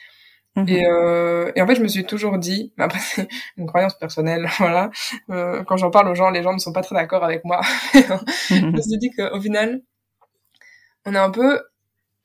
D: Mhm.
E: Et, euh, et en fait, je me suis toujours dit, mais après c'est une croyance personnelle, voilà. Euh, quand j'en parle aux gens, les gens ne sont pas très d'accord avec moi. je me suis dit qu'au final, on est un peu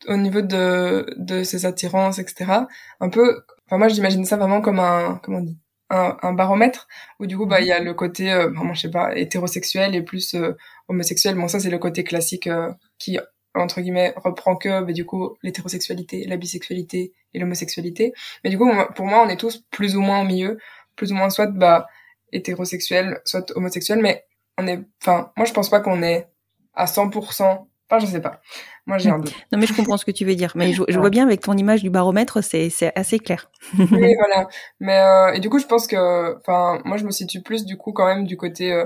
E: au niveau de de ces attirances, etc. Un peu, enfin moi j'imagine ça vraiment comme un, comment on dit, un, un baromètre où du coup bah il y a le côté euh, vraiment je sais pas hétérosexuel et plus euh, homosexuel. Bon ça c'est le côté classique euh, qui entre guillemets reprend que bah, du coup l'hétérosexualité, la bisexualité et l'homosexualité. Mais du coup pour moi on est tous plus ou moins au milieu, plus ou moins soit bah hétérosexuel, soit homosexuel, mais on est, enfin moi je pense pas qu'on est à 100%. Enfin je sais pas. Moi j'ai un doute.
D: Non, mais je comprends ce que tu veux dire. Mais je, je vois bien avec ton image du baromètre, c'est c'est assez clair.
E: oui, voilà. Mais euh, et du coup, je pense que, enfin, moi, je me situe plus du coup quand même du côté euh,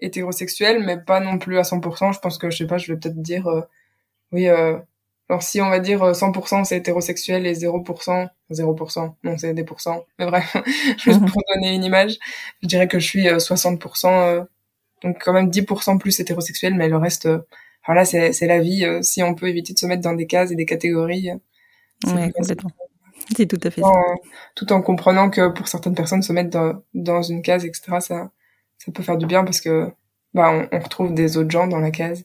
E: hétérosexuel, mais pas non plus à 100%. Je pense que, je sais pas, je vais peut-être dire, euh, oui, euh, alors si on va dire euh, 100% c'est hétérosexuel et 0%, 0%, non, c'est des pourcents. Mais bref, juste pour donner une image, je dirais que je suis euh, 60%, euh, donc quand même 10% plus hétérosexuel, mais le reste, euh, voilà, c'est c'est la vie. euh, si on peut éviter de se mettre dans des cases et des catégories, euh, c'est
D: Ouais, complètement. C'est tout à fait ça.
E: en- tout en comprenant que pour certaines personnes se mettre dans, dans une case etc ça ça peut faire du bien parce que bah on, on retrouve des autres gens dans la case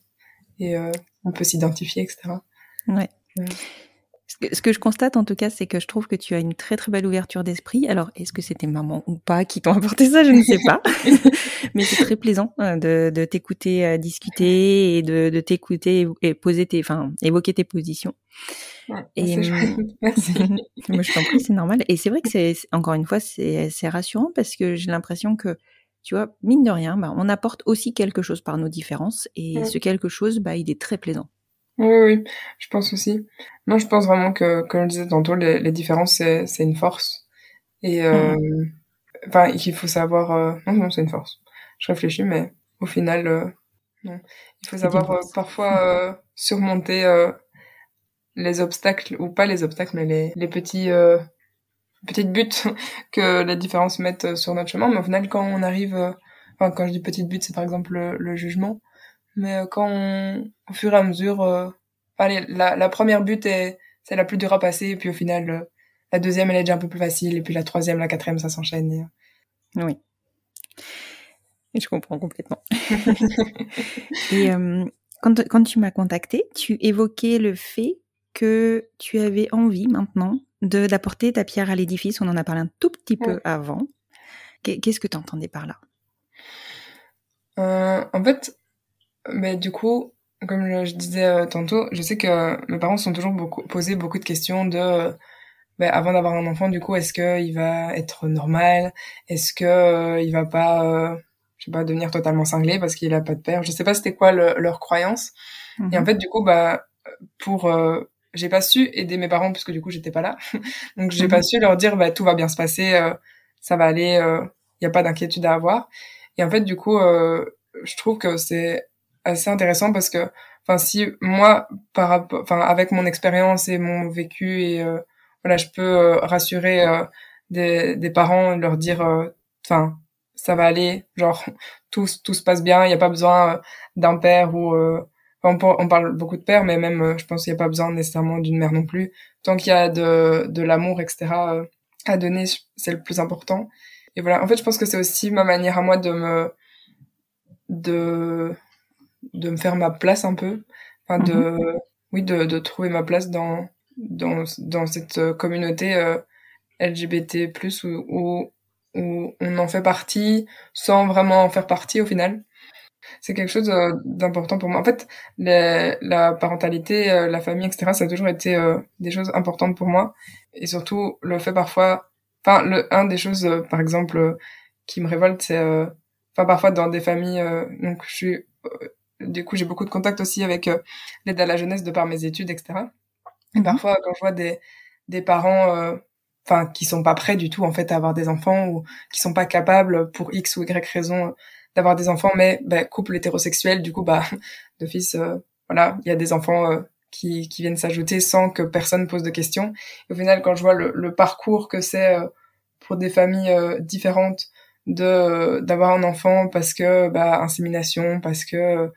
E: et euh, on peut s'identifier etc
D: Ouais.
E: Ouais.
D: Ce que, ce que je constate en tout cas, c'est que je trouve que tu as une très très belle ouverture d'esprit. Alors, est-ce que c'était maman ou pas qui t'ont apporté ça? Je ne sais pas. Mais c'est très plaisant euh, de, de t'écouter euh, discuter et de, de t'écouter et poser tes, enfin, évoquer tes positions.
E: Ouais,
D: Et,
E: merci
D: Moi, je t'en prie, c'est normal. Et c'est vrai que c'est, encore une fois, c'est, c'est rassurant parce que j'ai l'impression que, tu vois, mine de rien, bah, on apporte aussi quelque chose par nos différences et
E: Ouais.
D: ce quelque chose, bah, il est très plaisant.
E: Oui oui je pense aussi. Moi je pense vraiment que comme je disais tantôt les, les différences c'est c'est une force. Et euh, enfin qu'il faut savoir euh, non non c'est une force. Je réfléchis mais au final euh, non. Il faut savoir euh, parfois euh, surmonter euh, les obstacles ou pas les obstacles mais les les petits euh, petites buts que les différences mettent euh, sur notre chemin. Mais au final quand on arrive euh, enfin quand je dis petites buts c'est par exemple le, le jugement mais euh, quand on, au fur et à mesure euh, allez la, la première butte est c'est la plus dure à passer et puis au final euh, la deuxième elle est déjà un peu plus facile et puis la troisième la quatrième ça s'enchaîne et, euh,
D: Oui. Et je comprends complètement. Et euh, quand, quand tu m'as contacté, tu évoquais le fait que tu avais envie maintenant de d'apporter ta pierre à l'édifice. On en a parlé un tout petit peu
E: Ouais.
D: avant. Qu'est- Qu'est-ce que tu entendais par là?
E: Euh, en fait, du coup, comme je, disais euh, tantôt, je sais que mes parents se sont toujours beaucoup, posé beaucoup de questions de, ben, avant d'avoir un enfant, du coup, est-ce que il va être normal? Est-ce que euh, il va pas, euh, je sais pas, devenir totalement cinglé parce qu'il a pas de père? Je sais pas c'était quoi le- leur croyance. Et en fait, du coup, bah, pour, euh, j'ai pas su aider mes parents parce que du coup, j'étais pas là. Donc, j'ai
D: Mhm.
E: pas su leur dire, bah, tout va bien se passer, ça va aller, il y a pas d'inquiétude à avoir. Et en fait, du coup, je trouve que c'est assez intéressant parce que, enfin, si moi, par enfin, avec mon expérience et mon vécu et euh, voilà, je peux euh, rassurer euh, des, des parents, leur dire, euh, enfin, ça va aller, genre tout tout se passe bien, il y a pas besoin euh, d'un père ou euh, on, on parle beaucoup de père, mais même je pense qu'il y a pas besoin nécessairement d'une mère non plus. Tant qu'il y a de de l'amour, etc. à donner, c'est le plus important. Et voilà, en fait, je pense que c'est aussi ma manière à moi de me de de me faire ma place un peu, enfin de oui de de trouver ma place dans dans dans cette euh, communauté euh, LGBT+ où, où où on en fait partie sans vraiment en faire partie au final. C'est quelque chose euh, d'important pour moi. En fait, les- la parentalité, euh, la famille, etc., ça a toujours été euh, des choses importantes pour moi. Et surtout, le fait parfois... Enfin, le, un des choses, par exemple, qui me révolte, c'est... euh, Enfin, parfois, dans des familles... euh, donc, je suis... euh, du coup, j'ai beaucoup de contacts aussi avec euh, l'aide à la jeunesse de par mes études, etc. Et
D: Mhm.
E: parfois, quand je vois des, des parents... euh, enfin qui sont pas prêts du tout en fait à avoir des enfants ou qui sont pas capables pour x ou y raison d'avoir des enfants mais ben, couple hétérosexuel du coup bah de fils voilà il y a des enfants qui, qui viennent s'ajouter sans que personne pose de questions au final quand je vois le, le parcours que c'est pour des familles différentes de d'avoir un enfant parce que bah insémination parce que euh,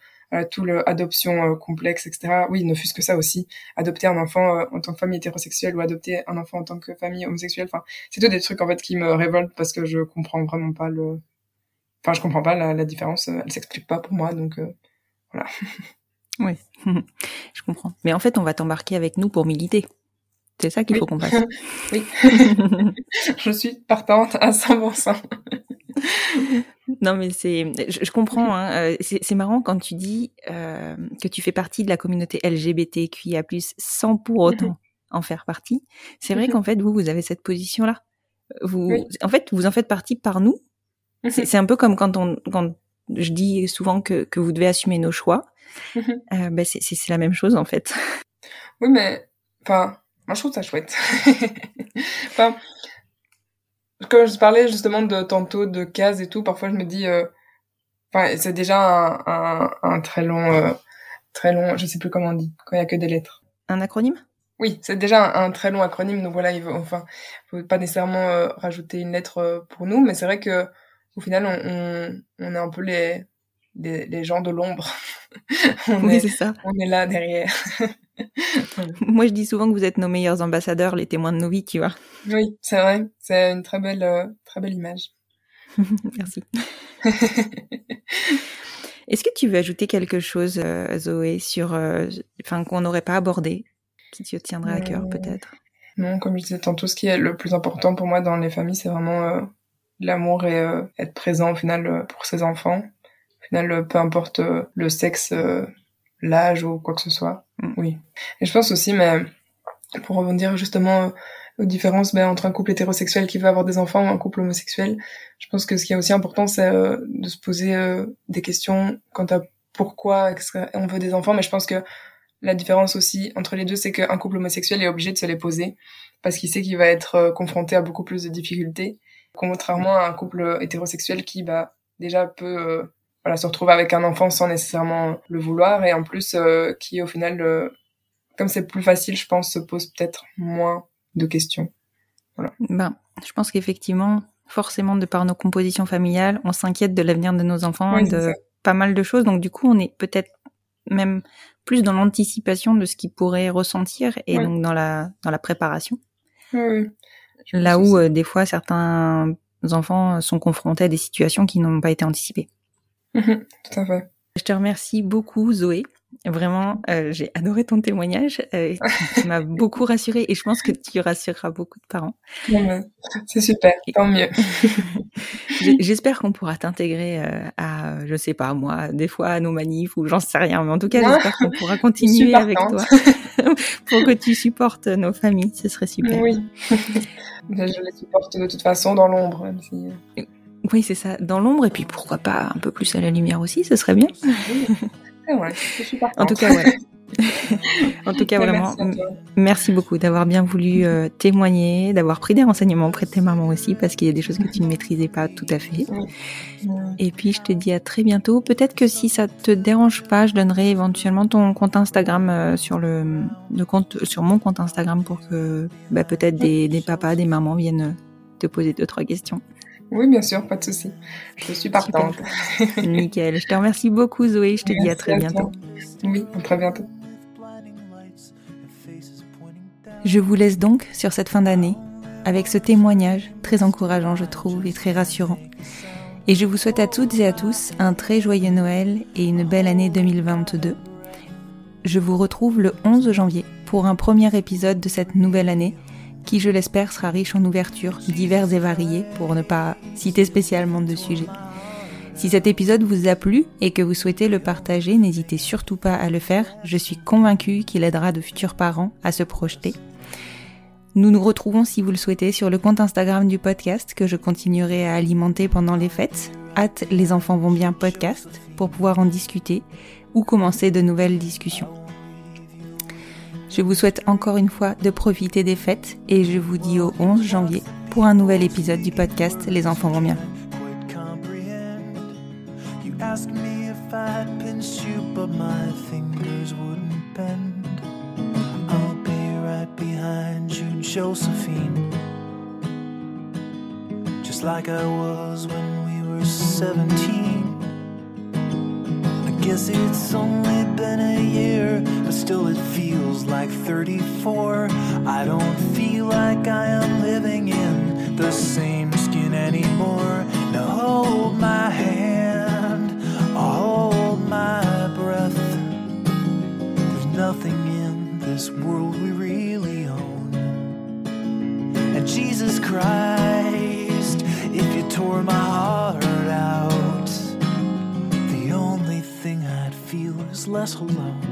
E: tout le adoption euh, complexe etc oui ne fût-ce que ça aussi. Adopter un enfant euh, en tant que famille hétérosexuelle ou adopter un enfant en tant que famille homosexuelle enfin c'est tout des trucs en fait qui me révoltent parce que je comprends vraiment pas le enfin je comprends pas la, la différence. Elle s'explique pas pour moi donc voilà.
D: Oui je comprends. Mais en fait on va t'embarquer avec nous pour militer c'est ça qu'il faut qu'on fasse.
E: oui. je suis partante à 100%.
D: non, mais c'est, je, comprends. Hein, euh, c'est marrant quand tu dis euh, que tu fais partie de la communauté LGBTQIA+, sans pour autant en faire partie. C'est vrai qu'en fait, vous, vous avez cette position-là. Vous, en fait, vous en faites partie par nous. C'est un peu comme quand on, quand je dis souvent que, que vous devez assumer nos choix. Euh, ben c'est la même chose en fait.
E: Oui, mais enfin, moi, je trouve ça chouette. enfin, comme je parlais justement de tantôt de cases et tout, parfois je me dis, euh, enfin, c'est déjà un, un, un, très long, euh, très long, je sais plus comment on dit, quand il y a que des lettres.
D: Un acronyme?
E: Oui, c'est déjà un, très long acronyme, donc voilà, il faut, enfin, faut pas nécessairement euh, rajouter une lettre euh, pour nous, mais c'est vrai que au final, on, on, on est un peu les, les, les gens de l'ombre.
D: oui, c'est ça.
E: On est là derrière.
D: Moi, je dis souvent que vous êtes nos meilleurs ambassadeurs, les témoins de nos vies, tu vois.
E: Oui, c'est vrai. C'est une très belle, euh, très belle image.
D: Merci. Est-ce que tu veux ajouter quelque chose, euh, Zoé, sur, euh, enfin, qu'on n'aurait pas abordé, qui te tiendrait à cœur, peut-être?
E: Non, comme je disais tantôt, ce qui est le plus important pour moi dans les familles, c'est vraiment l'amour et être présent au final pour ses enfants. Au final, peu importe le sexe l'âge ou quoi que ce soit. Mm. Oui. Et je pense aussi, mais pour rebondir justement euh, aux différences ben, entre un couple hétérosexuel qui veut avoir des enfants ou un couple homosexuel, je pense que ce qui est aussi important, c'est euh, de se poser euh, des questions quant à pourquoi on veut des enfants. Mais je pense que la différence aussi entre les deux, c'est qu'un couple homosexuel est obligé de se les poser parce qu'il sait qu'il va être confronté à beaucoup plus de difficultés, contrairement à un couple hétérosexuel qui, bah, déjà peut voilà, se retrouver avec un enfant sans nécessairement le vouloir et en plus euh, qui au final, euh, comme c'est plus facile, je pense, se pose peut-être moins de questions. Voilà.
D: Ben, je pense qu'effectivement, forcément, de par nos compositions familiales, on s'inquiète de l'avenir de nos enfants et de pas mal de choses. Donc du coup, on est peut-être même plus dans l'anticipation de ce qu'ils pourraient ressentir et donc dans la dans la préparation.
E: Oui,
D: Là où euh, des fois certains enfants sont confrontés à des situations qui n'ont pas été anticipées.
E: Tout à fait.
D: Je te remercie beaucoup, Zoé. Vraiment, euh, j'ai adoré ton témoignage. Euh, tu m'as beaucoup rassurée et je pense que tu rassureras beaucoup de parents.
E: C'est super, tant mieux.
D: J'espère qu'on pourra t'intégrer euh, à, je sais pas moi, des fois à nos manifs ou j'en sais rien, mais en tout cas, j'espère qu'on pourra continuer avec toi pour que tu supportes nos familles. Ce serait super.
E: Oui, je les supporte de toute façon dans l'ombre. Si...
D: Oui, c'est ça, dans l'ombre, et puis pourquoi pas un peu plus à la lumière aussi, ce serait bien.
E: ouais, je suis
D: en tout cas, ouais. en tout cas, vraiment, merci, beaucoup d'avoir bien voulu euh, témoigner, d'avoir pris des renseignements auprès de tes mamans aussi, parce qu'il y a des choses que tu ne maîtrisais pas tout à fait. Et puis, je te dis à très bientôt. Peut-être que si ça te dérange pas, je donnerai éventuellement ton compte Instagram euh, sur le, le, compte, sur mon compte Instagram pour que bah, peut-être des, des papas, des mamans viennent te poser deux trois questions.
E: Oui, bien sûr, pas de souci. Je suis partante.
D: Nickel. Je te remercie beaucoup, Zoé. Je te dis à très bientôt.
E: Oui, à très bientôt.
D: Je vous laisse donc sur cette fin d'année avec ce témoignage très encourageant, je trouve, et très rassurant. Et je vous souhaite à toutes et à tous un très joyeux Noël et une belle année 2022. Je vous retrouve le 11 janvier pour un premier épisode de cette nouvelle année qui, je l'espère, sera riche en ouvertures diverses et variées, pour ne pas citer spécialement de sujets. Si cet épisode vous a plu et que vous souhaitez le partager, n'hésitez surtout pas à le faire. Je suis convaincue qu'il aidera de futurs parents à se projeter. Nous nous retrouvons si vous le souhaitez sur le compte Instagram du podcast que je continuerai à alimenter pendant les fêtes. Hâte les enfants vont bien podcast pour pouvoir en discuter ou commencer de nouvelles discussions. Je vous souhaite encore une fois de profiter des fêtes et je vous dis au 11 janvier pour un nouvel épisode du podcast Les enfants vont bien.
C: Just like I was when we were 17. Guess it's only been a year, but still it feels like 34. I don't feel like I am living in the same skin anymore. Now hold my hand, I'll hold my breath. There's nothing in this world we really own. And Jesus Christ, if you tore my heart is less alone.